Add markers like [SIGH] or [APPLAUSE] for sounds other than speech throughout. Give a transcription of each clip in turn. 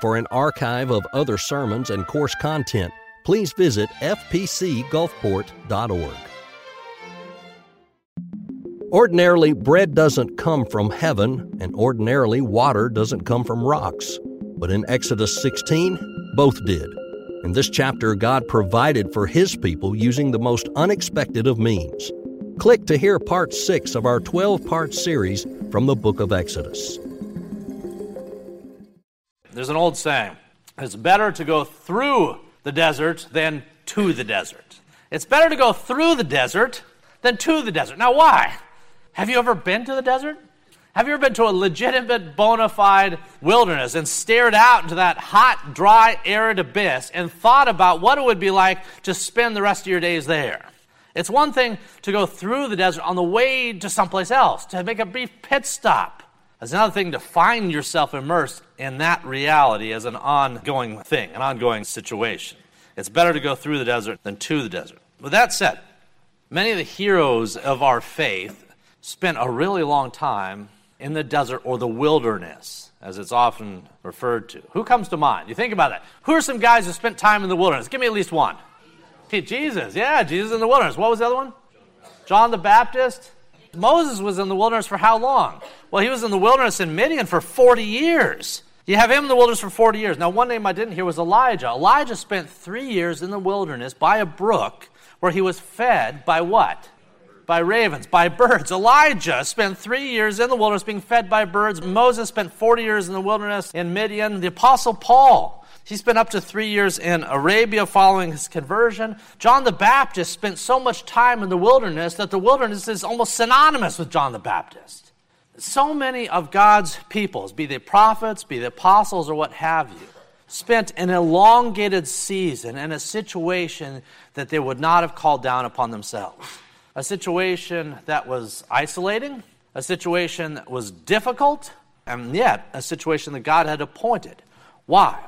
For an archive of other sermons and course content, please visit fpcgulfport.org. Ordinarily, bread doesn't come from heaven, and ordinarily, water doesn't come from rocks. But in Exodus 16, both did. In this chapter, God provided for His people using the most unexpected of means. Click to hear part 6 of our 12 part series from the book of Exodus. There's an old saying it's better to go through the desert than to the desert. It's better to go through the desert than to the desert. Now, why? Have you ever been to the desert? Have you ever been to a legitimate, bona fide wilderness and stared out into that hot, dry, arid abyss and thought about what it would be like to spend the rest of your days there? It's one thing to go through the desert on the way to someplace else, to make a brief pit stop. It's another thing to find yourself immersed in that reality as an ongoing thing, an ongoing situation. It's better to go through the desert than to the desert. With that said, many of the heroes of our faith spent a really long time in the desert or the wilderness, as it's often referred to. Who comes to mind? You think about that. Who are some guys who spent time in the wilderness? Give me at least one. Jesus, yeah, Jesus in the wilderness. What was the other one? John the Baptist. Moses was in the wilderness for how long? Well, he was in the wilderness in Midian for 40 years. You have him in the wilderness for 40 years. Now, one name I didn't hear was Elijah. Elijah spent three years in the wilderness by a brook where he was fed by what? by ravens, by birds. Elijah spent three years in the wilderness being fed by birds. Moses spent 40 years in the wilderness in Midian. The Apostle Paul, he spent up to three years in Arabia following his conversion. John the Baptist spent so much time in the wilderness that the wilderness is almost synonymous with John the Baptist. So many of God's peoples, be they prophets, be they apostles, or what have you, spent an elongated season in a situation that they would not have called down upon themselves a situation that was isolating, a situation that was difficult, and yet a situation that God had appointed. Why?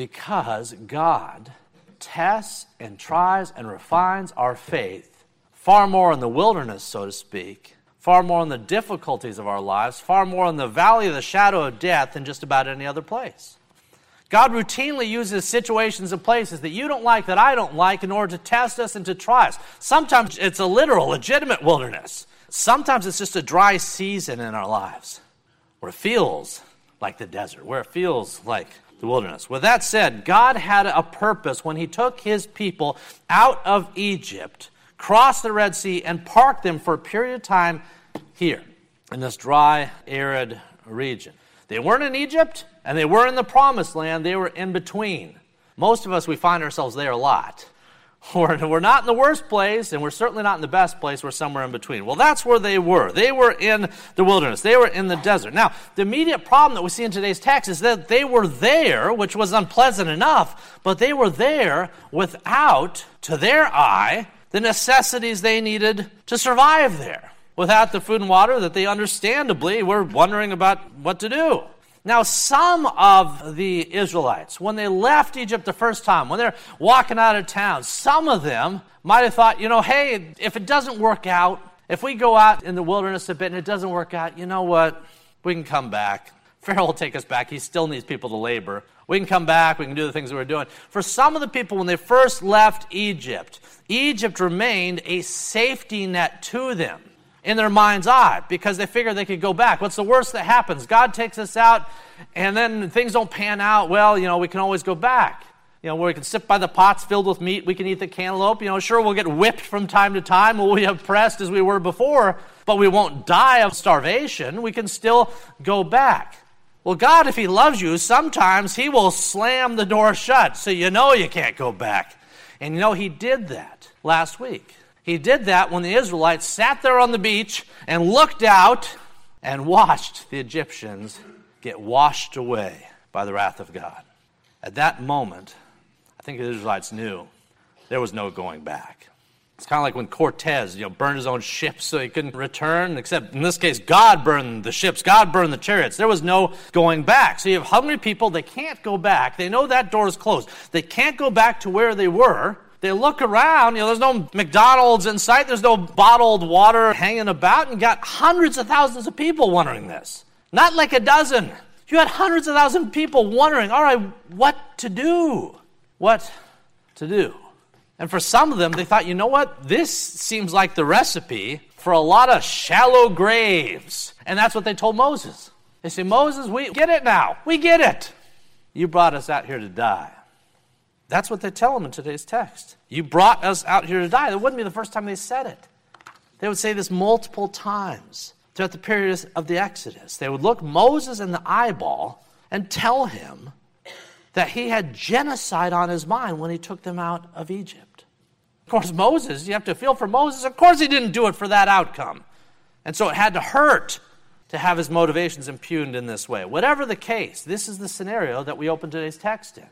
Because God tests and tries and refines our faith far more in the wilderness, so to speak, far more in the difficulties of our lives, far more in the valley of the shadow of death than just about any other place. God routinely uses situations and places that you don't like, that I don't like, in order to test us and to try us. Sometimes it's a literal, legitimate wilderness. Sometimes it's just a dry season in our lives where it feels like the desert, where it feels like the wilderness. With that said, God had a purpose when He took His people out of Egypt, crossed the Red Sea, and parked them for a period of time here in this dry, arid region. They weren't in Egypt and they were in the promised land, they were in between. Most of us, we find ourselves there a lot. [LAUGHS] We're, we're not in the worst place, and we're certainly not in the best place. We're somewhere in between. Well, that's where they were. They were in the wilderness, they were in the desert. Now, the immediate problem that we see in today's text is that they were there, which was unpleasant enough, but they were there without, to their eye, the necessities they needed to survive there. Without the food and water that they understandably were wondering about what to do. Now, some of the Israelites, when they left Egypt the first time, when they're walking out of town, some of them might have thought, you know, hey, if it doesn't work out, if we go out in the wilderness a bit and it doesn't work out, you know what? We can come back. [LAUGHS] Pharaoh will take us back. He still needs people to labor. We can come back. We can do the things that we're doing. For some of the people, when they first left Egypt, Egypt remained a safety net to them in their mind's eye because they figure they could go back. What's the worst that happens? God takes us out and then things don't pan out. Well, you know, we can always go back. You know, where we can sit by the pots filled with meat, we can eat the cantaloupe. You know, sure, we'll get whipped from time to time, we'll be oppressed as we were before, but we won't die of starvation. We can still go back. Well, God, if He loves you, sometimes He will slam the door shut so you know you can't go back. And you know, He did that last week. He did that when the Israelites sat there on the beach and looked out and watched the Egyptians get washed away by the wrath of God. At that moment, I think the Israelites knew there was no going back. It's kind of like when Cortez, you know, burned his own ships so he couldn't return, except in this case, God burned the ships, God burned the chariots. There was no going back. So you have hungry people, they can't go back. They know that door is closed. They can't go back to where they were they look around, you know, there's no McDonald's in sight, there's no bottled water hanging about, and got hundreds of thousands of people wondering this. Not like a dozen. You had hundreds of thousands of people wondering, all right, what to do? What to do? And for some of them, they thought, you know what? This seems like the recipe for a lot of shallow graves. And that's what they told Moses. They say, Moses, we get it now. We get it. You brought us out here to die. That's what they tell him in today's text. You brought us out here to die. That wouldn't be the first time they said it. They would say this multiple times throughout the period of the Exodus. They would look Moses in the eyeball and tell him that he had genocide on his mind when he took them out of Egypt. Of course, Moses, you have to feel for Moses. Of course, he didn't do it for that outcome. And so it had to hurt to have his motivations impugned in this way. Whatever the case, this is the scenario that we open today's text in.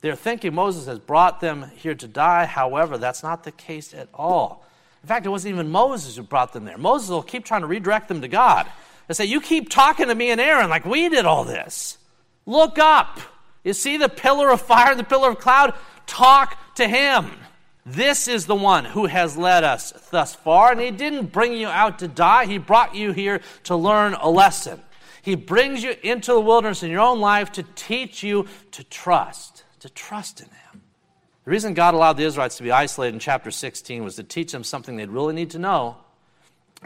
They're thinking Moses has brought them here to die. However, that's not the case at all. In fact, it wasn't even Moses who brought them there. Moses will keep trying to redirect them to God. and say, You keep talking to me and Aaron like we did all this. Look up. You see the pillar of fire and the pillar of cloud? Talk to him. This is the one who has led us thus far, and he didn't bring you out to die. He brought you here to learn a lesson. He brings you into the wilderness in your own life to teach you to trust, to trust in him. The reason God allowed the Israelites to be isolated in chapter 16 was to teach them something they'd really need to know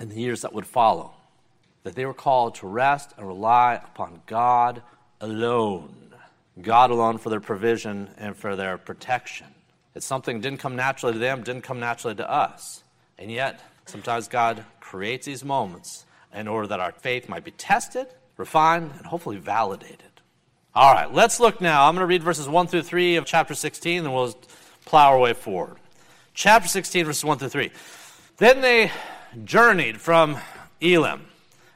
in the years that would follow that they were called to rest and rely upon God alone. God alone for their provision and for their protection. It's something didn't come naturally to them, didn't come naturally to us. And yet, sometimes God creates these moments in order that our faith might be tested, refined, and hopefully validated. All right, let's look now. I'm going to read verses 1 through 3 of chapter 16, and we'll plow our way forward. Chapter 16, verses 1 through 3. Then they journeyed from Elim.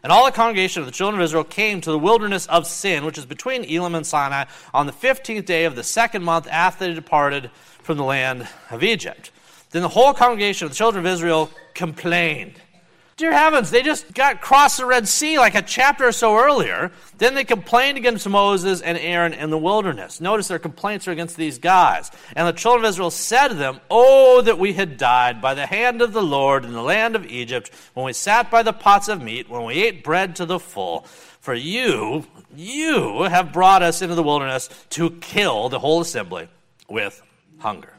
And all the congregation of the children of Israel came to the wilderness of Sin, which is between Elim and Sinai, on the 15th day of the second month after they departed from the land of Egypt. Then the whole congregation of the children of Israel complained Dear heavens, they just got across the Red Sea like a chapter or so earlier. Then they complained against Moses and Aaron in the wilderness. Notice their complaints are against these guys. And the children of Israel said to them, Oh, that we had died by the hand of the Lord in the land of Egypt, when we sat by the pots of meat, when we ate bread to the full. For you, you have brought us into the wilderness to kill the whole assembly with hunger.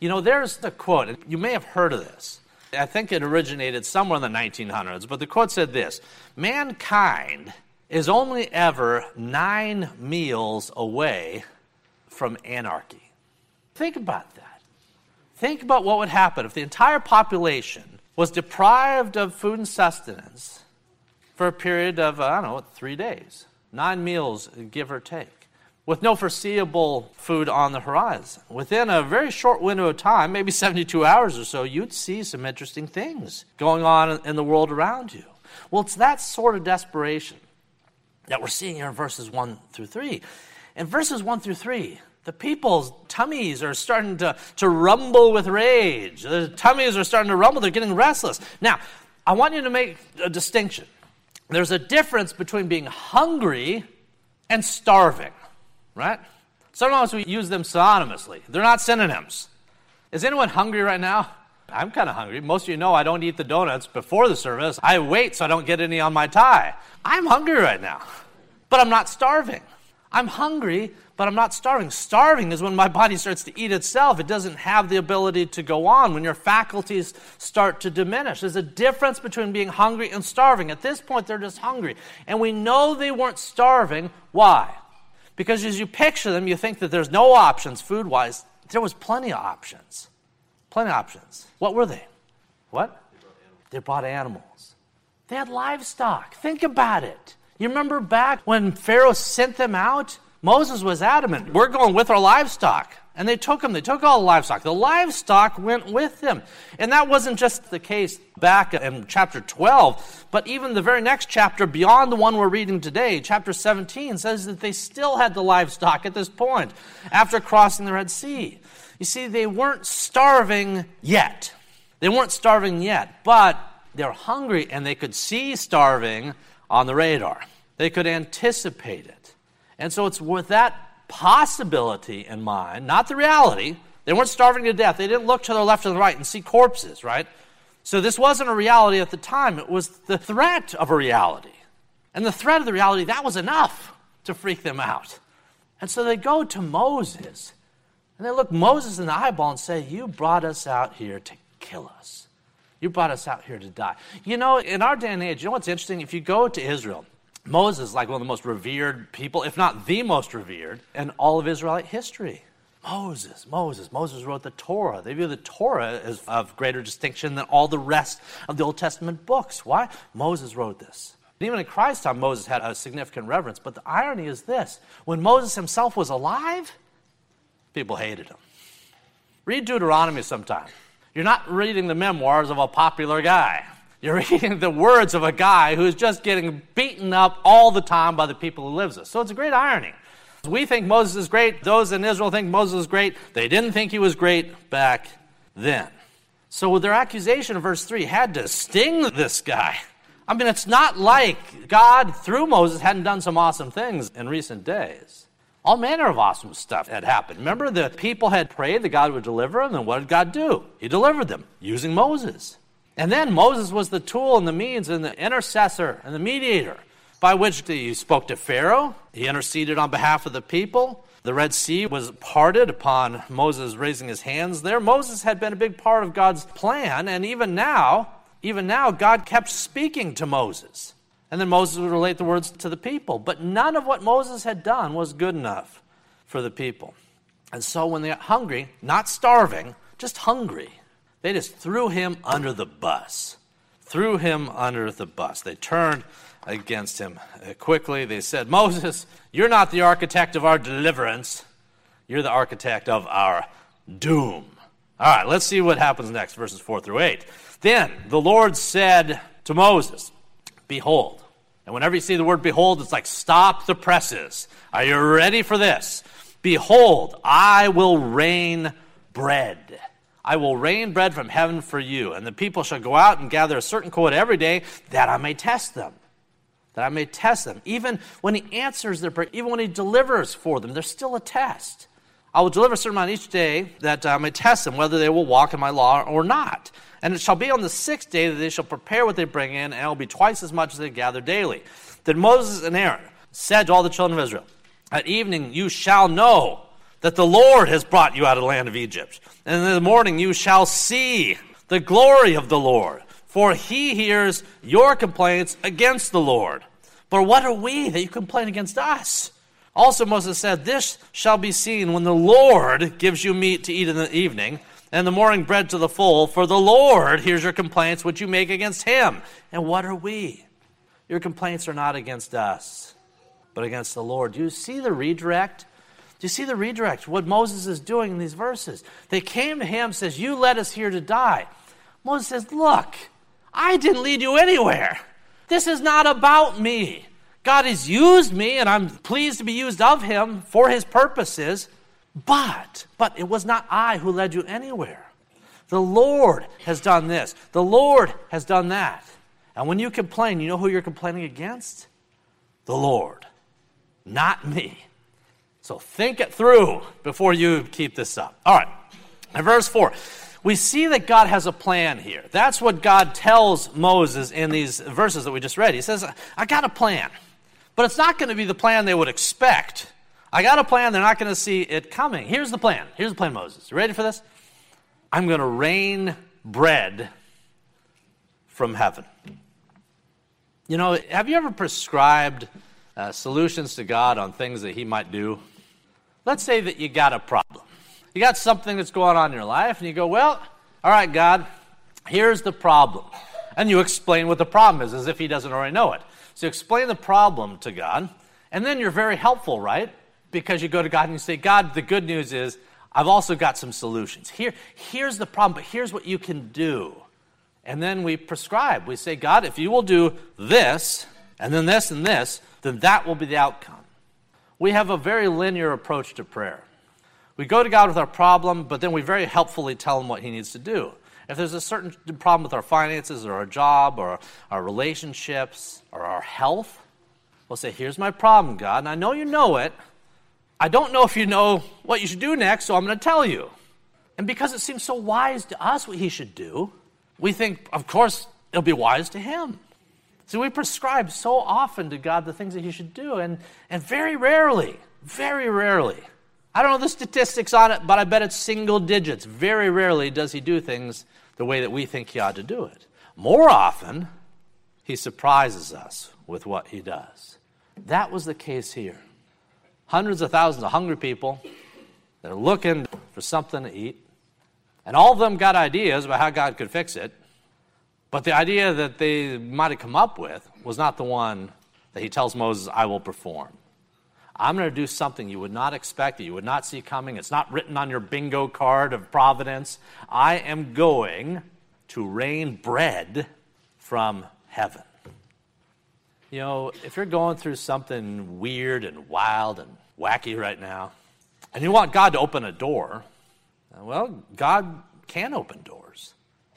You know, there's the quote, and you may have heard of this. I think it originated somewhere in the 1900s, but the quote said this Mankind is only ever nine meals away from anarchy. Think about that. Think about what would happen if the entire population was deprived of food and sustenance for a period of, I don't know, three days. Nine meals, give or take with no foreseeable food on the horizon. Within a very short window of time, maybe 72 hours or so, you'd see some interesting things going on in the world around you. Well, it's that sort of desperation that we're seeing here in verses 1 through 3. In verses 1 through 3, the people's tummies are starting to, to rumble with rage. Their tummies are starting to rumble. They're getting restless. Now, I want you to make a distinction. There's a difference between being hungry and starving right? Sometimes we use them synonymously. They're not synonyms. Is anyone hungry right now? I'm kind of hungry. Most of you know I don't eat the donuts before the service. I wait so I don't get any on my tie. I'm hungry right now, but I'm not starving. I'm hungry, but I'm not starving. Starving is when my body starts to eat itself. It doesn't have the ability to go on, when your faculties start to diminish. There's a difference between being hungry and starving. At this point, they're just hungry. And we know they weren't starving. Why? Because as you picture them, you think that there's no options food wise. There was plenty of options. Plenty of options. What were they? What? They brought animals. They had livestock. Think about it. You remember back when Pharaoh sent them out? Moses was adamant. We're going with our livestock. And they took them, they took all the livestock. The livestock went with them. And that wasn't just the case back in chapter 12, but even the very next chapter beyond the one we're reading today, chapter 17, says that they still had the livestock at this point after crossing the Red Sea. You see, they weren't starving yet. They weren't starving yet, but they're hungry and they could see starving on the radar. They could anticipate it. And so it's with that possibility in mind, not the reality. They weren't starving to death. They didn't look to their left and the right and see corpses, right? So this wasn't a reality at the time. It was the threat of a reality. And the threat of the reality, that was enough to freak them out. And so they go to Moses and they look Moses in the eyeball and say, You brought us out here to kill us. You brought us out here to die. You know, in our day and age, you know what's interesting? If you go to Israel, Moses is like one of the most revered people, if not the most revered, in all of Israelite history. Moses, Moses, Moses wrote the Torah. They view the Torah as of greater distinction than all the rest of the Old Testament books. Why? Moses wrote this. Even in Christ's time, Moses had a significant reverence. But the irony is this when Moses himself was alive, people hated him. Read Deuteronomy sometime. You're not reading the memoirs of a popular guy. You're [LAUGHS] reading the words of a guy who's just getting beaten up all the time by the people who lives with. So it's a great irony. We think Moses is great. Those in Israel think Moses is great. They didn't think he was great back then. So their accusation of verse 3 had to sting this guy. I mean, it's not like God, through Moses, hadn't done some awesome things in recent days. All manner of awesome stuff had happened. Remember, the people had prayed that God would deliver them, and what did God do? He delivered them using Moses. And then Moses was the tool and the means and the intercessor and the mediator by which he spoke to Pharaoh. He interceded on behalf of the people. The Red Sea was parted upon Moses raising his hands there. Moses had been a big part of God's plan, and even now, even now, God kept speaking to Moses. And then Moses would relate the words to the people. But none of what Moses had done was good enough for the people. And so when they got hungry, not starving, just hungry, they just threw him under the bus. Threw him under the bus. They turned against him. Uh, quickly, they said, Moses, you're not the architect of our deliverance, you're the architect of our doom. All right, let's see what happens next, verses 4 through 8. Then the Lord said to Moses, Behold. And whenever you see the word behold, it's like stop the presses. Are you ready for this? Behold, I will rain bread. I will rain bread from heaven for you, and the people shall go out and gather a certain quota every day, that I may test them that I may test them. Even when he answers their prayer, even when he delivers for them, there's still a test. I will deliver a certain amount each day that I may test them whether they will walk in my law or not. And it shall be on the sixth day that they shall prepare what they bring in, and it will be twice as much as they gather daily. Then Moses and Aaron said to all the children of Israel, At evening you shall know that the Lord has brought you out of the land of Egypt. And in the morning you shall see the glory of the Lord for he hears your complaints against the Lord. But what are we that you complain against us? Also, Moses said, This shall be seen when the Lord gives you meat to eat in the evening, and the morning bread to the full, for the Lord hears your complaints which you make against him. And what are we? Your complaints are not against us, but against the Lord. Do you see the redirect? Do you see the redirect? What Moses is doing in these verses? They came to him, says, You led us here to die. Moses says, Look, I didn't lead you anywhere. This is not about me. God has used me, and I'm pleased to be used of Him for His purposes, but, but it was not I who led you anywhere. The Lord has done this, the Lord has done that. And when you complain, you know who you're complaining against? The Lord, not me. So think it through before you keep this up. All right, in verse 4 we see that God has a plan here. That's what God tells Moses in these verses that we just read. He says, I got a plan, but it's not going to be the plan they would expect. I got a plan, they're not going to see it coming. Here's the plan. Here's the plan, Moses. You ready for this? I'm going to rain bread from heaven. You know, have you ever prescribed uh, solutions to God on things that He might do? Let's say that you got a problem. You got something that's going on in your life, and you go, Well, all right, God, here's the problem. And you explain what the problem is as if He doesn't already know it. So you explain the problem to God, and then you're very helpful, right? Because you go to God and you say, God, the good news is I've also got some solutions. Here, here's the problem, but here's what you can do. And then we prescribe. We say, God, if you will do this, and then this and this, then that will be the outcome. We have a very linear approach to prayer. We go to God with our problem, but then we very helpfully tell him what he needs to do. If there's a certain problem with our finances or our job or our relationships or our health, we'll say, Here's my problem, God, and I know you know it. I don't know if you know what you should do next, so I'm going to tell you. And because it seems so wise to us what he should do, we think, of course, it'll be wise to him. See, we prescribe so often to God the things that He should do, and, and very rarely, very rarely, I don't know the statistics on it, but I bet it's single digits. Very rarely does He do things the way that we think He ought to do it. More often, He surprises us with what He does. That was the case here. Hundreds of thousands of hungry people that are looking for something to eat, and all of them got ideas about how God could fix it. But the idea that they might have come up with was not the one that he tells Moses, I will perform. I'm going to do something you would not expect, that you would not see coming. It's not written on your bingo card of providence. I am going to rain bread from heaven. You know, if you're going through something weird and wild and wacky right now, and you want God to open a door, well, God can open doors.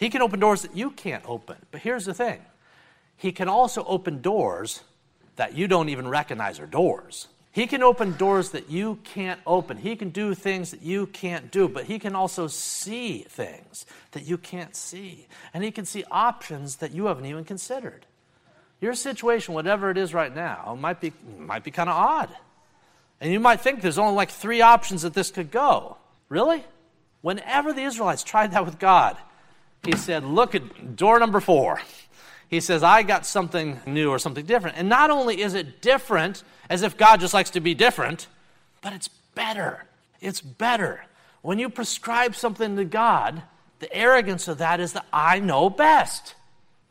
He can open doors that you can't open. But here's the thing He can also open doors that you don't even recognize are doors. He can open doors that you can't open. He can do things that you can't do, but he can also see things that you can't see. And he can see options that you haven't even considered. Your situation, whatever it is right now, might be, might be kind of odd. And you might think there's only like three options that this could go. Really? Whenever the Israelites tried that with God, he said, Look at door number four. He says, I got something new or something different. And not only is it different, as if God just likes to be different, but it's better. It's better. When you prescribe something to God, the arrogance of that is that I know best.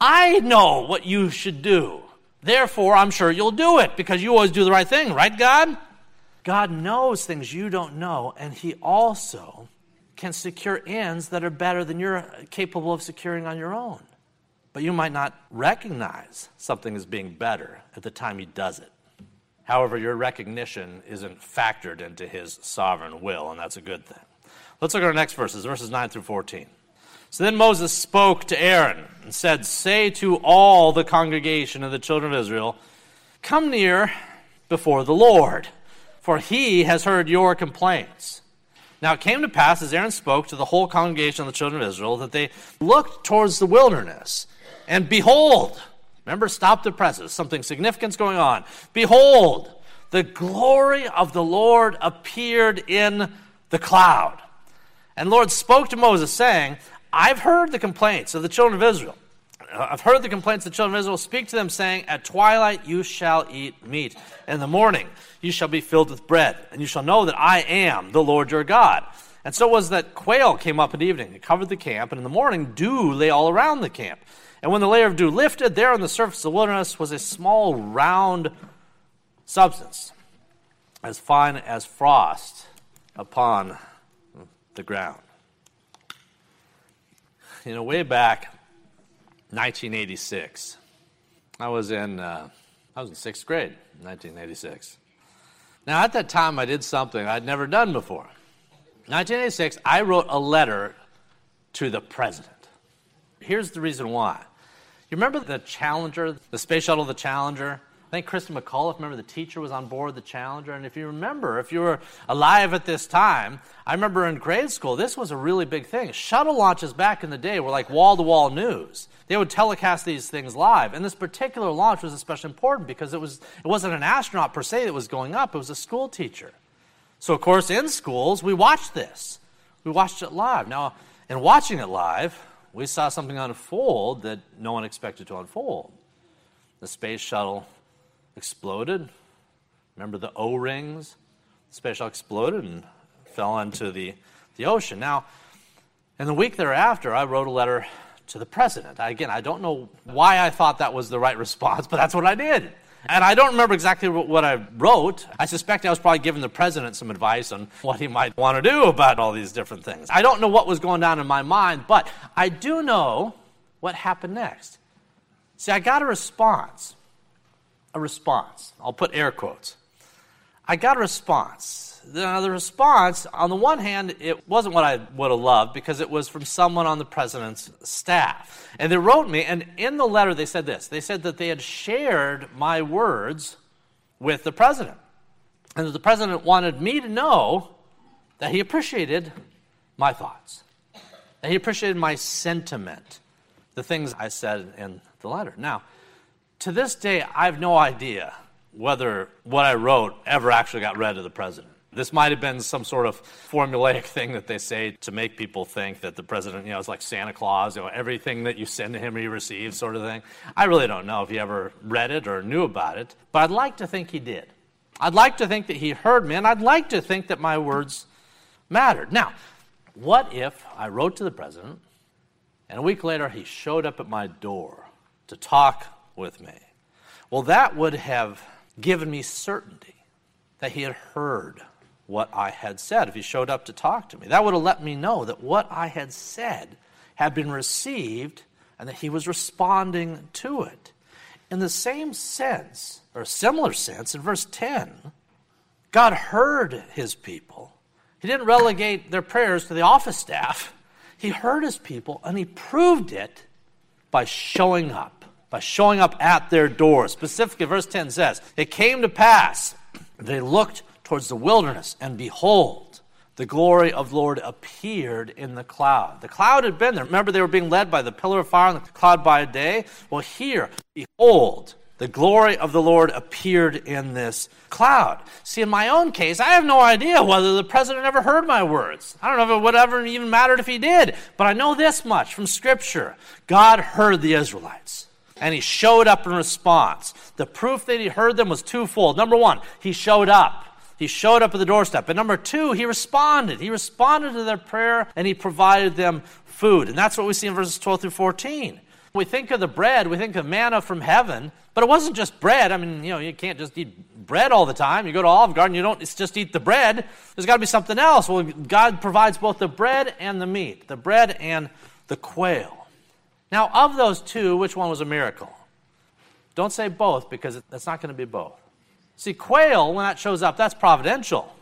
I know what you should do. Therefore, I'm sure you'll do it because you always do the right thing, right, God? God knows things you don't know, and He also can secure ends that are better than you're capable of securing on your own. But you might not recognize something as being better at the time he does it. However, your recognition isn't factored into his sovereign will, and that's a good thing. Let's look at our next verses, verses 9 through 14. So then Moses spoke to Aaron and said, Say to all the congregation of the children of Israel, Come near before the Lord, for he has heard your complaints. Now it came to pass, as Aaron spoke to the whole congregation of the children of Israel, that they looked towards the wilderness, and behold, remember, stop the presses, something significant's going on. Behold, the glory of the Lord appeared in the cloud. And Lord spoke to Moses, saying, I've heard the complaints of the children of Israel. I've heard the complaints of the children of Israel. Speak to them, saying, At twilight you shall eat meat. In the morning you shall be filled with bread, and you shall know that I am the Lord your God. And so it was that quail came up the evening and covered the camp, and in the morning dew lay all around the camp. And when the layer of dew lifted, there on the surface of the wilderness was a small round substance, as fine as frost upon the ground. You know, way back 1986, I was in uh, I was in sixth grade, 1986. Now, at that time, I did something I'd never done before. 1986, I wrote a letter to the president. Here's the reason why. You remember the Challenger, the space shuttle, the Challenger? I think Kristen McAuliffe, remember the teacher was on board the Challenger. And if you remember, if you were alive at this time, I remember in grade school, this was a really big thing. Shuttle launches back in the day were like wall to wall news. They would telecast these things live. And this particular launch was especially important because it, was, it wasn't an astronaut per se that was going up, it was a school teacher. So, of course, in schools, we watched this. We watched it live. Now, in watching it live, we saw something unfold that no one expected to unfold. The space shuttle exploded. Remember the O rings? The space shuttle exploded and fell into the, the ocean. Now, in the week thereafter, I wrote a letter to the president. Again, I don't know why I thought that was the right response, but that's what I did. And I don't remember exactly what I wrote. I suspect I was probably giving the president some advice on what he might want to do about all these different things. I don't know what was going on in my mind, but I do know what happened next. See, I got a response. A response. I'll put air quotes. I got a response the, the response, on the one hand, it wasn't what I would have loved because it was from someone on the president's staff. And they wrote me, and in the letter they said this they said that they had shared my words with the president. And that the president wanted me to know that he appreciated my thoughts, that he appreciated my sentiment, the things I said in the letter. Now, to this day, I have no idea whether what I wrote ever actually got read to the president. This might have been some sort of formulaic thing that they say to make people think that the president, you know, is like Santa Claus, you know, everything that you send to him he receives, sort of thing. I really don't know if he ever read it or knew about it, but I'd like to think he did. I'd like to think that he heard me, and I'd like to think that my words mattered. Now, what if I wrote to the president, and a week later he showed up at my door to talk with me? Well, that would have given me certainty that he had heard what I had said if he showed up to talk to me. That would have let me know that what I had said had been received and that he was responding to it. In the same sense, or similar sense, in verse 10, God heard his people. He didn't relegate their prayers to the office staff. He heard his people and he proved it by showing up, by showing up at their door. Specifically, verse 10 says, It came to pass, they looked towards the wilderness, and behold, the glory of the Lord appeared in the cloud. The cloud had been there. Remember, they were being led by the pillar of fire and the cloud by day? Well, here, behold, the glory of the Lord appeared in this cloud. See, in my own case, I have no idea whether the president ever heard my words. I don't know if it would ever even mattered if he did, but I know this much from Scripture God heard the Israelites. And he showed up in response. The proof that he heard them was twofold. Number one, he showed up. He showed up at the doorstep. And number two, he responded. He responded to their prayer and he provided them food. And that's what we see in verses 12 through 14. We think of the bread, we think of manna from heaven, but it wasn't just bread. I mean, you know, you can't just eat bread all the time. You go to Olive Garden, you don't just eat the bread. There's got to be something else. Well, God provides both the bread and the meat, the bread and the quail. Now, of those two, which one was a miracle? Don't say both because it's not going to be both. See, quail, when that shows up, that's providential.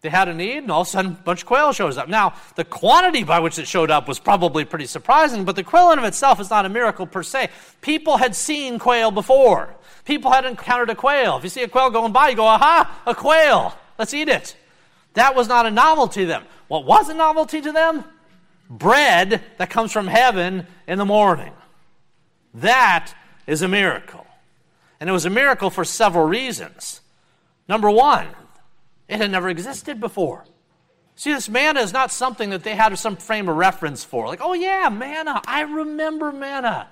They had a need, and all of a sudden, a bunch of quail shows up. Now, the quantity by which it showed up was probably pretty surprising, but the quail in of itself is not a miracle per se. People had seen quail before. People had encountered a quail. If you see a quail going by, you go, aha, a quail. Let's eat it. That was not a novelty to them. What was a novelty to them? Bread that comes from heaven in the morning. That is a miracle. And it was a miracle for several reasons. Number one, it had never existed before. See, this manna is not something that they had some frame of reference for. Like, oh yeah, manna. I remember manna.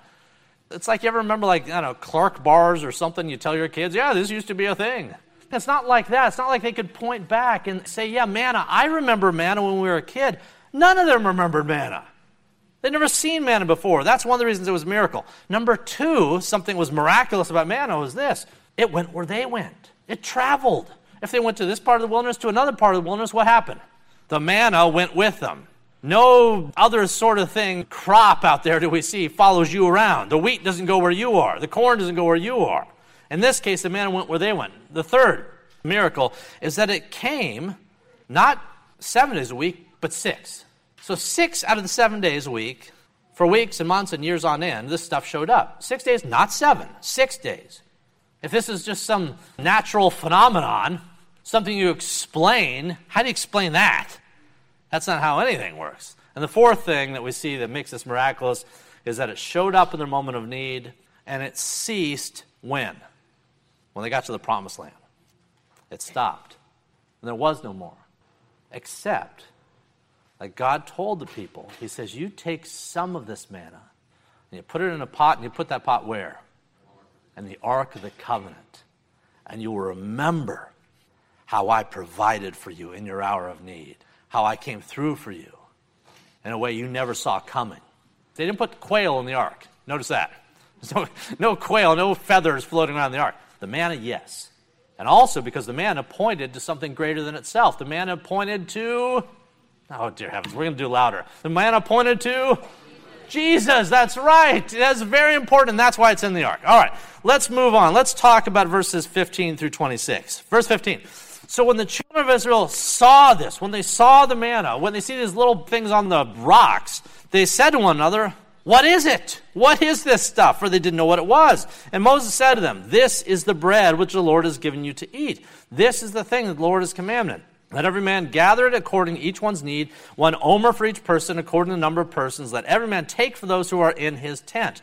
It's like you ever remember, like, I don't know, Clark bars or something. You tell your kids, yeah, this used to be a thing. It's not like that. It's not like they could point back and say, yeah, manna. I remember manna when we were a kid. None of them remembered manna. They'd never seen manna before. That's one of the reasons it was a miracle. Number two, something was miraculous about manna was this it went where they went, it traveled. If they went to this part of the wilderness to another part of the wilderness, what happened? The manna went with them. No other sort of thing, crop out there do we see follows you around. The wheat doesn't go where you are, the corn doesn't go where you are. In this case, the manna went where they went. The third miracle is that it came not seven days a week, but six. So, six out of the seven days a week, for weeks and months and years on end, this stuff showed up. Six days, not seven, six days. If this is just some natural phenomenon, something you explain, how do you explain that? That's not how anything works. And the fourth thing that we see that makes this miraculous is that it showed up in their moment of need and it ceased when? When they got to the promised land. It stopped. And there was no more. Except like God told the people, He says, You take some of this manna and you put it in a pot, and you put that pot where? In the Ark of the Covenant. And you will remember how I provided for you in your hour of need, how I came through for you in a way you never saw coming. They didn't put quail in the ark. Notice that. [LAUGHS] No quail, no feathers floating around the ark. The manna, yes. And also because the manna pointed to something greater than itself. The manna pointed to Oh, dear heavens, we're going to do louder. The manna pointed to Jesus. That's right. That's very important. That's why it's in the ark. All right, let's move on. Let's talk about verses 15 through 26. Verse 15. So when the children of Israel saw this, when they saw the manna, when they see these little things on the rocks, they said to one another, What is it? What is this stuff? For they didn't know what it was. And Moses said to them, This is the bread which the Lord has given you to eat. This is the thing that the Lord has commanded. Let every man gather it according to each one's need, one omer for each person, according to the number of persons. Let every man take for those who are in his tent.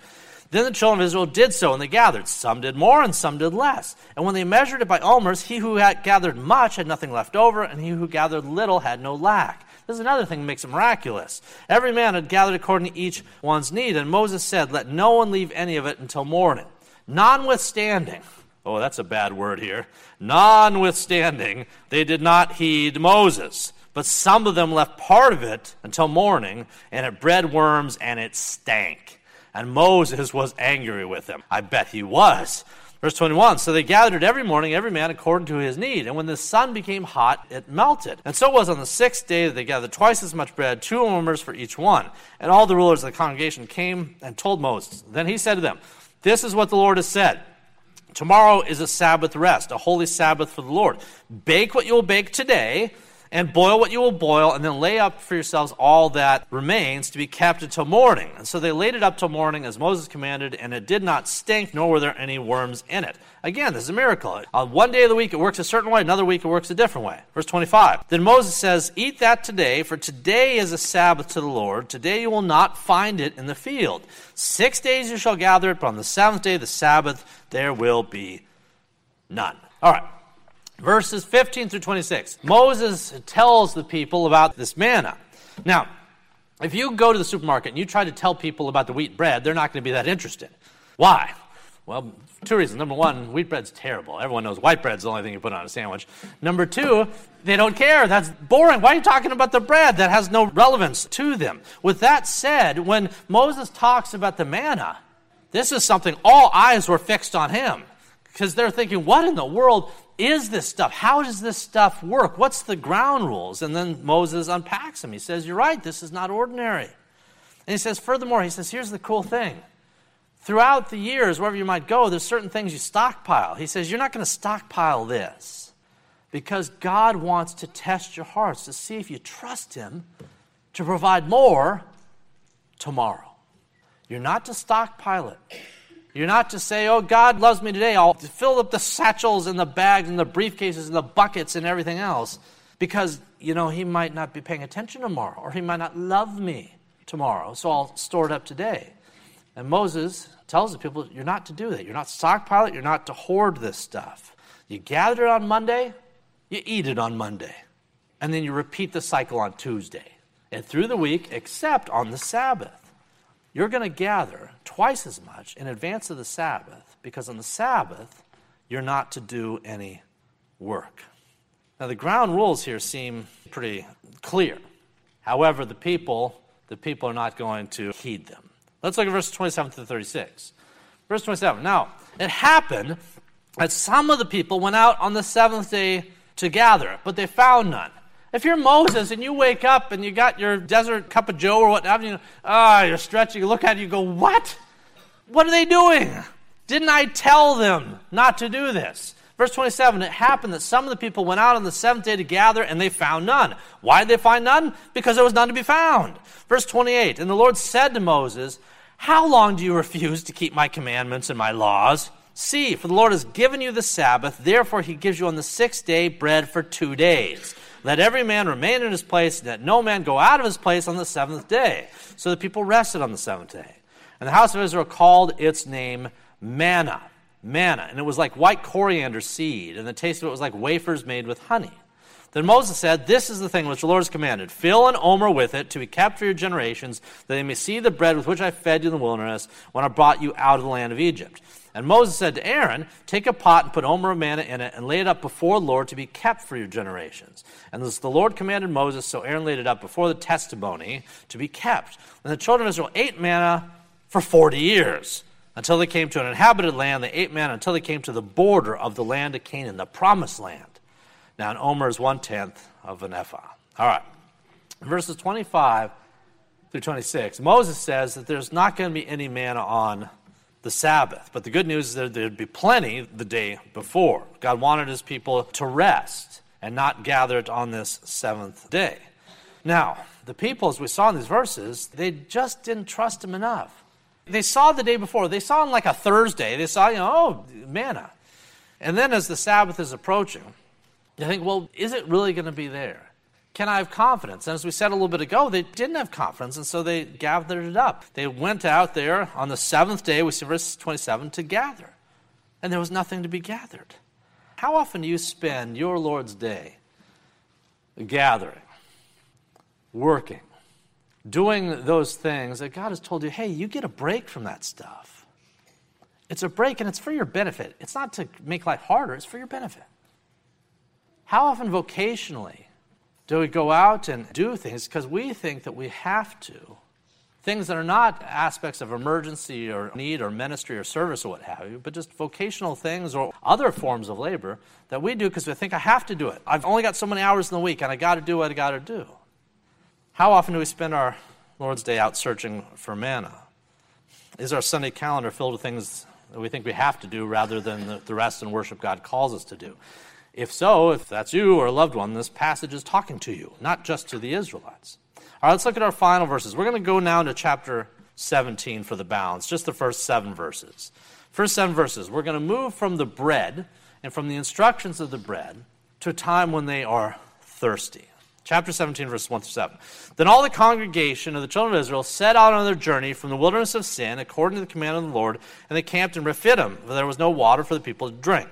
Then the children of Israel did so, and they gathered. Some did more, and some did less. And when they measured it by omers, he who had gathered much had nothing left over, and he who gathered little had no lack. This is another thing that makes it miraculous. Every man had gathered according to each one's need, and Moses said, Let no one leave any of it until morning. Notwithstanding, oh, that's a bad word here. Notwithstanding, they did not heed Moses. But some of them left part of it until morning, and it bred worms and it stank. And Moses was angry with them. I bet he was. Verse 21 So they gathered every morning, every man according to his need. And when the sun became hot, it melted. And so it was on the sixth day that they gathered twice as much bread, two omers for each one. And all the rulers of the congregation came and told Moses. Then he said to them, This is what the Lord has said. Tomorrow is a Sabbath rest, a holy Sabbath for the Lord. Bake what you will bake today and boil what you will boil, and then lay up for yourselves all that remains to be kept until morning. And so they laid it up till morning as Moses commanded, and it did not stink, nor were there any worms in it. Again, this is a miracle. On one day of the week it works a certain way, another week it works a different way. Verse 25. Then Moses says, Eat that today, for today is a Sabbath to the Lord. Today you will not find it in the field. Six days you shall gather it, but on the seventh day, the Sabbath, there will be none. All right verses 15 through 26. Moses tells the people about this manna. Now, if you go to the supermarket and you try to tell people about the wheat bread, they're not going to be that interested. Why? Well, two reasons. Number one, wheat bread's terrible. Everyone knows white bread's the only thing you put on a sandwich. Number two, they don't care. That's boring. Why are you talking about the bread? That has no relevance to them. With that said, when Moses talks about the manna, this is something all eyes were fixed on him because they're thinking, what in the world is this stuff? How does this stuff work? What's the ground rules? And then Moses unpacks them. He says, You're right, this is not ordinary. And he says, furthermore, he says, Here's the cool thing. Throughout the years, wherever you might go, there's certain things you stockpile. He says, You're not going to stockpile this because God wants to test your hearts to see if you trust Him to provide more tomorrow. You're not to stockpile it. You're not to say, oh, God loves me today. I'll fill up the satchels and the bags and the briefcases and the buckets and everything else because, you know, he might not be paying attention tomorrow or he might not love me tomorrow. So I'll store it up today. And Moses tells the people, you're not to do that. You're not stockpile it. You're not to hoard this stuff. You gather it on Monday, you eat it on Monday. And then you repeat the cycle on Tuesday and through the week, except on the Sabbath you're going to gather twice as much in advance of the Sabbath because on the Sabbath, you're not to do any work. Now, the ground rules here seem pretty clear. However, the people, the people are not going to heed them. Let's look at verses 27 to 36. Verse 27. Now, it happened that some of the people went out on the seventh day to gather, but they found none. If you're Moses and you wake up and you got your desert cup of joe or whatever, you ah, you're stretching, you look at it, you go, what? What are they doing? Didn't I tell them not to do this? Verse 27, it happened that some of the people went out on the seventh day to gather, and they found none. Why did they find none? Because there was none to be found. Verse 28, and the Lord said to Moses, How long do you refuse to keep my commandments and my laws? See, for the Lord has given you the Sabbath, therefore he gives you on the sixth day bread for two days. Let every man remain in his place, and let no man go out of his place on the seventh day. So the people rested on the seventh day. And the house of Israel called its name manna. Manna. And it was like white coriander seed, and the taste of it was like wafers made with honey. Then Moses said, This is the thing which the Lord has commanded. Fill an omer with it to be kept for your generations, that they may see the bread with which I fed you in the wilderness when I brought you out of the land of Egypt. And Moses said to Aaron, Take a pot and put omer of manna in it, and lay it up before the Lord to be kept for your generations. And the Lord commanded Moses, so Aaron laid it up before the testimony to be kept. And the children of Israel ate manna for 40 years until they came to an inhabited land. They ate manna until they came to the border of the land of Canaan, the promised land. Now, an omer is one tenth of an ephah. All right. Verses 25 through 26, Moses says that there's not going to be any manna on the Sabbath. But the good news is that there'd be plenty the day before. God wanted his people to rest and not gather it on this seventh day. Now, the people, as we saw in these verses, they just didn't trust him enough. They saw the day before. They saw on like a Thursday. They saw, you know, oh, manna. And then as the Sabbath is approaching, they think, well, is it really going to be there? Can I have confidence? And as we said a little bit ago, they didn't have confidence, and so they gathered it up. They went out there on the seventh day, we see verse 27, to gather. And there was nothing to be gathered. How often do you spend your Lord's day gathering, working, doing those things that God has told you, hey, you get a break from that stuff? It's a break and it's for your benefit. It's not to make life harder, it's for your benefit. How often vocationally do we go out and do things because we think that we have to? Things that are not aspects of emergency or need or ministry or service or what have you, but just vocational things or other forms of labor that we do because we think I have to do it. I've only got so many hours in the week and I got to do what I got to do. How often do we spend our Lord's Day out searching for manna? Is our Sunday calendar filled with things that we think we have to do rather than the rest and worship God calls us to do? If so, if that's you or a loved one, this passage is talking to you, not just to the Israelites. All right, let's look at our final verses. We're going to go now to chapter 17 for the balance, just the first seven verses. First seven verses. We're going to move from the bread and from the instructions of the bread to a time when they are thirsty. Chapter 17, verses 1 through 7. Then all the congregation of the children of Israel set out on their journey from the wilderness of Sin, according to the command of the Lord, and they camped in Rephidim, for there was no water for the people to drink.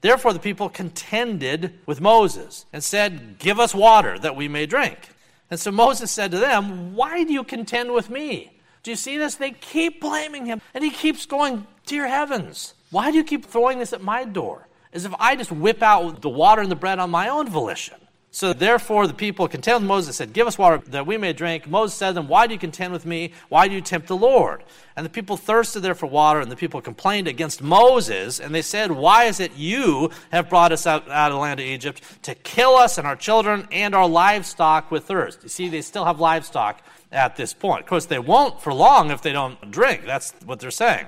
Therefore, the people contended with Moses and said, Give us water that we may drink. And so Moses said to them, Why do you contend with me? Do you see this? They keep blaming him. And he keeps going, Dear heavens, why do you keep throwing this at my door? As if I just whip out the water and the bread on my own volition. So therefore the people contended with Moses said, Give us water that we may drink. Moses said to them, Why do you contend with me? Why do you tempt the Lord? And the people thirsted there for water, and the people complained against Moses, and they said, Why is it you have brought us out, out of the land of Egypt to kill us and our children and our livestock with thirst? You see, they still have livestock at this point. Of course, they won't for long if they don't drink. That's what they're saying.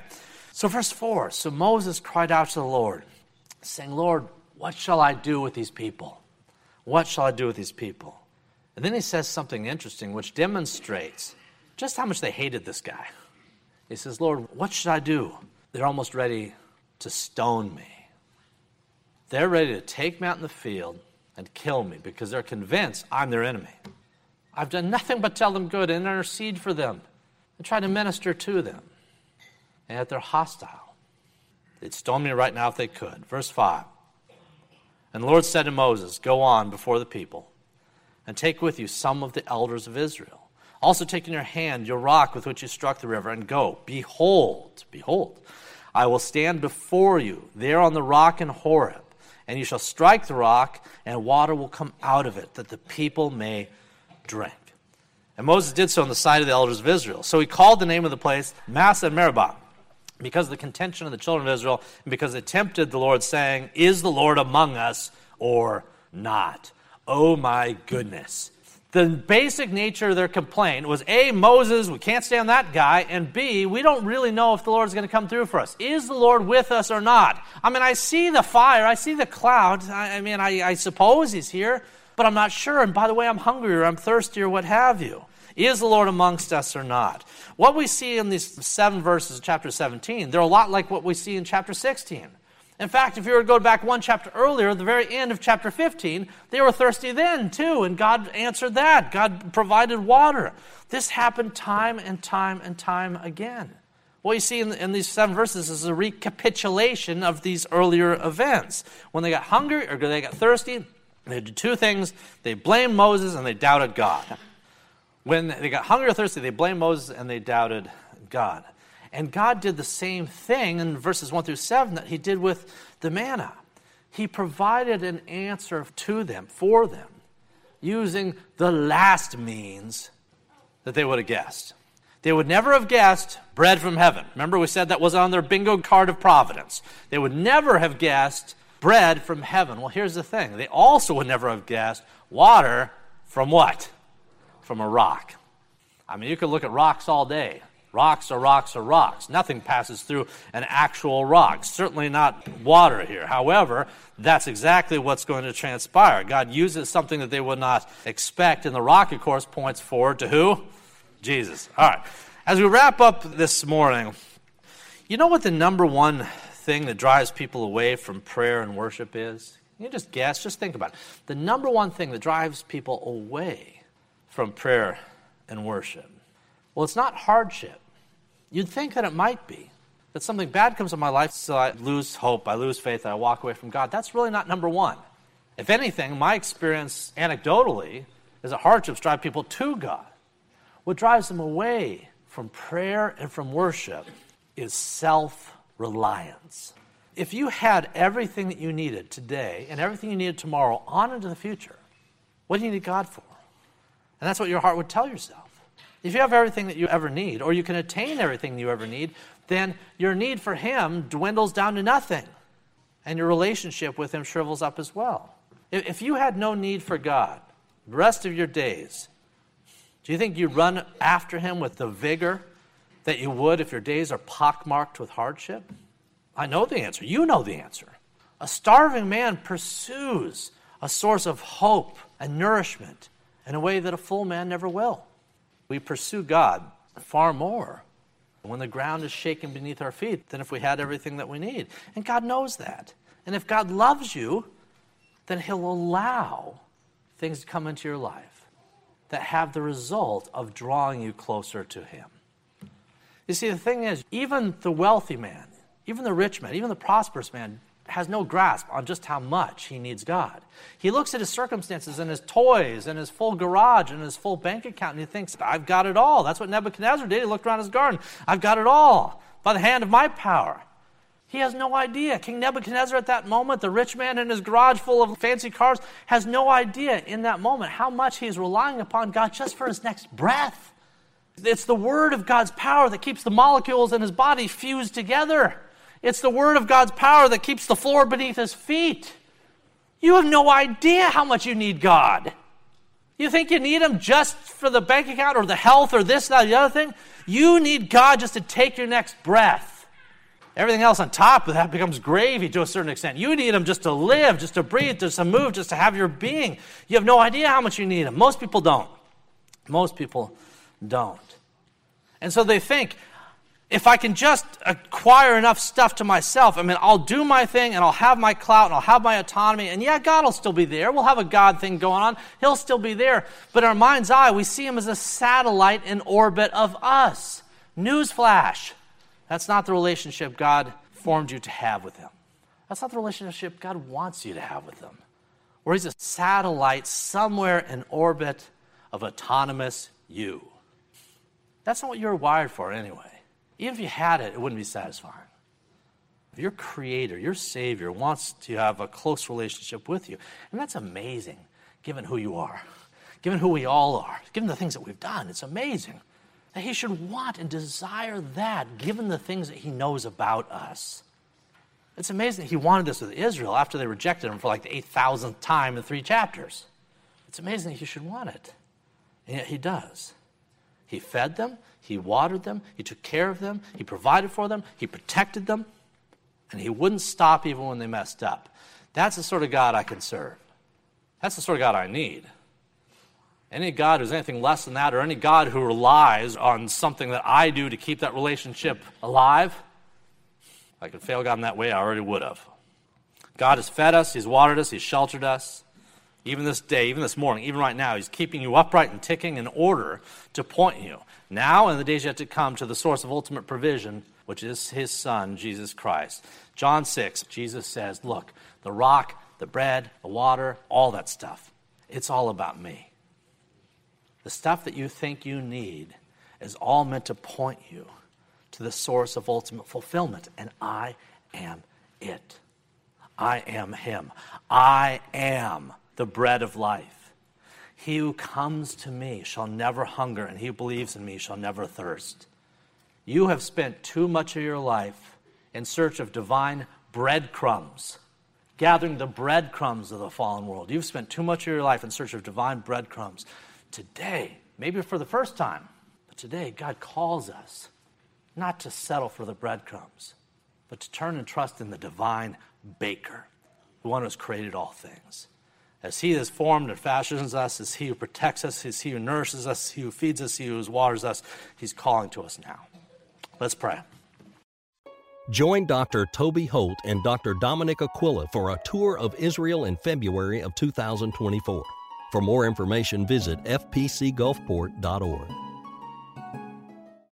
So, verse 4 So Moses cried out to the Lord, saying, Lord, what shall I do with these people? What shall I do with these people? And then he says something interesting which demonstrates just how much they hated this guy. He says, Lord, what should I do? They're almost ready to stone me. They're ready to take me out in the field and kill me because they're convinced I'm their enemy. I've done nothing but tell them good and intercede for them and try to minister to them. And yet they're hostile. They'd stone me right now if they could. Verse 5 and the Lord said to Moses, Go on before the people, and take with you some of the elders of Israel. Also take in your hand your rock with which you struck the river, and go. Behold, behold, I will stand before you there on the rock in Horeb, and you shall strike the rock, and water will come out of it, that the people may drink. And Moses did so in the sight of the elders of Israel. So he called the name of the place Massah Meribah because of the contention of the children of Israel, and because they tempted the Lord, saying, Is the Lord among us or not? Oh my goodness. The basic nature of their complaint was A, Moses, we can't stand that guy, and B, we don't really know if the Lord's going to come through for us. Is the Lord with us or not? I mean, I see the fire, I see the cloud. I, I mean, I, I suppose he's here, but I'm not sure. And by the way, I'm hungry or I'm thirsty or what have you. Is the Lord amongst us or not? What we see in these seven verses of chapter 17, they're a lot like what we see in chapter 16. In fact, if you were to go back one chapter earlier, the very end of chapter 15, they were thirsty then too, and God answered that. God provided water. This happened time and time and time again. What you see in, in, these seven verses is a recapitulation of these earlier events. When they got hungry or they got thirsty, they did two things they blamed Moses and they doubted God. When they got hungry or thirsty, they blamed Moses and they doubted God. And God did the same thing in verses 1 through 7 that he did with the manna. He provided an answer to them, for them, using the last means that they would have guessed. They would never have guessed bread from heaven. Remember, we said that was on their bingo card of providence. They would never have guessed bread from heaven. Well, here's the thing they also would never have guessed water from what? From a rock. I mean, you could look at rocks all day. Rocks are rocks are rocks. Nothing passes through an actual rock. Certainly not water here. However, that's exactly what's going to transpire. God uses something that they would not expect, and the rock, of course, points forward to who? Jesus. All right. As we wrap up this morning, you know what the number one thing that drives people away from prayer and worship is? You just guess, just think about it. The number one thing that drives people away from prayer and worship. Well, it's not hardship. You'd think that it might be. That something bad comes in my life, so I lose hope, I lose faith, I walk away from God. That's really not number one. If anything, my experience anecdotally is that hardships drive people to God. What drives them away from prayer and from worship is self reliance. If you had everything that you needed today and everything you needed tomorrow on into the future, what do you need God for? And that's what your heart would tell yourself. If you have everything that you ever need, or you can attain everything you ever need, then your need for Him dwindles down to nothing. And your relationship with Him shrivels up as well. If you had no need for God the rest of your days, do you think you'd run after Him with the vigor that you would if your days are pockmarked with hardship? I know the answer. You know the answer. A starving man pursues a source of hope and nourishment in a way that a full man never will. We pursue God far more when the ground is shaken beneath our feet than if we had everything that we need. And God knows that. And if God loves you, then He'll allow things to come into your life that have the result of drawing you closer to Him. You see, the thing is, even the wealthy man, even the rich man, even the prosperous man has no grasp on just how much he needs God. He looks at his circumstances and his toys and his full garage and his full bank account and he thinks, I've got it all. That's what Nebuchadnezzar did. He looked around his garden. I've got it all by the hand of my power. He has no idea. King Nebuchadnezzar at that moment, the rich man in his garage full of fancy cars, has no idea in that moment how much he's relying upon God just for his next breath. It's the word of God's power that keeps the molecules in his body fused together. It's the word of God's power that keeps the floor beneath his feet. You have no idea how much you need God. You think you need him just for the bank account or the health or this, that, or the other thing? You need God just to take your next breath. Everything else on top of that becomes gravy to a certain extent. You need him just to live, just to breathe, just to move, just to have your being. You have no idea how much you need him. Most people don't. Most people don't. And so they think, if I can just acquire enough stuff to myself, I mean, I'll do my thing and I'll have my clout and I'll have my autonomy. And yeah, God will still be there. We'll have a God thing going on. He'll still be there. But in our mind's eye, we see him as a satellite in orbit of us. Newsflash. That's not the relationship God formed you to have with him. That's not the relationship God wants you to have with him. Where he's a satellite somewhere in orbit of autonomous you. That's not what you're wired for anyway. Even if you had it, it wouldn't be satisfying. Your creator, your savior, wants to have a close relationship with you. And that's amazing, given who you are, given who we all are, given the things that we've done. It's amazing that he should want and desire that, given the things that he knows about us. It's amazing that he wanted this with Israel after they rejected him for like the 8,000th time in three chapters. It's amazing that he should want it. And yet he does. He fed them, he watered them, He took care of them, He provided for them, He protected them, and He wouldn't stop even when they messed up. That's the sort of God I can serve. That's the sort of God I need. Any God who's anything less than that, or any God who relies on something that I do to keep that relationship alive, if I could fail God in that way, I already would have. God has fed us, He's watered us, He's sheltered us. Even this day, even this morning, even right now, He's keeping you upright and ticking in order to point you now and the days yet to come to the source of ultimate provision, which is His Son, Jesus Christ. John 6, Jesus says, Look, the rock, the bread, the water, all that stuff, it's all about me. The stuff that you think you need is all meant to point you to the source of ultimate fulfillment, and I am it. I am Him. I am the bread of life. He who comes to me shall never hunger, and he who believes in me shall never thirst. You have spent too much of your life in search of divine breadcrumbs, gathering the breadcrumbs of the fallen world. You've spent too much of your life in search of divine breadcrumbs. Today, maybe for the first time, but today, God calls us not to settle for the breadcrumbs, but to turn and trust in the divine baker, the one who has created all things. As He has formed and fashions us, as He who protects us, as He who nourishes us, He who feeds us, He who waters us, He's calling to us now. Let's pray. Join Dr. Toby Holt and Dr. Dominic Aquila for a tour of Israel in February of 2024. For more information, visit fpcgulfport.org.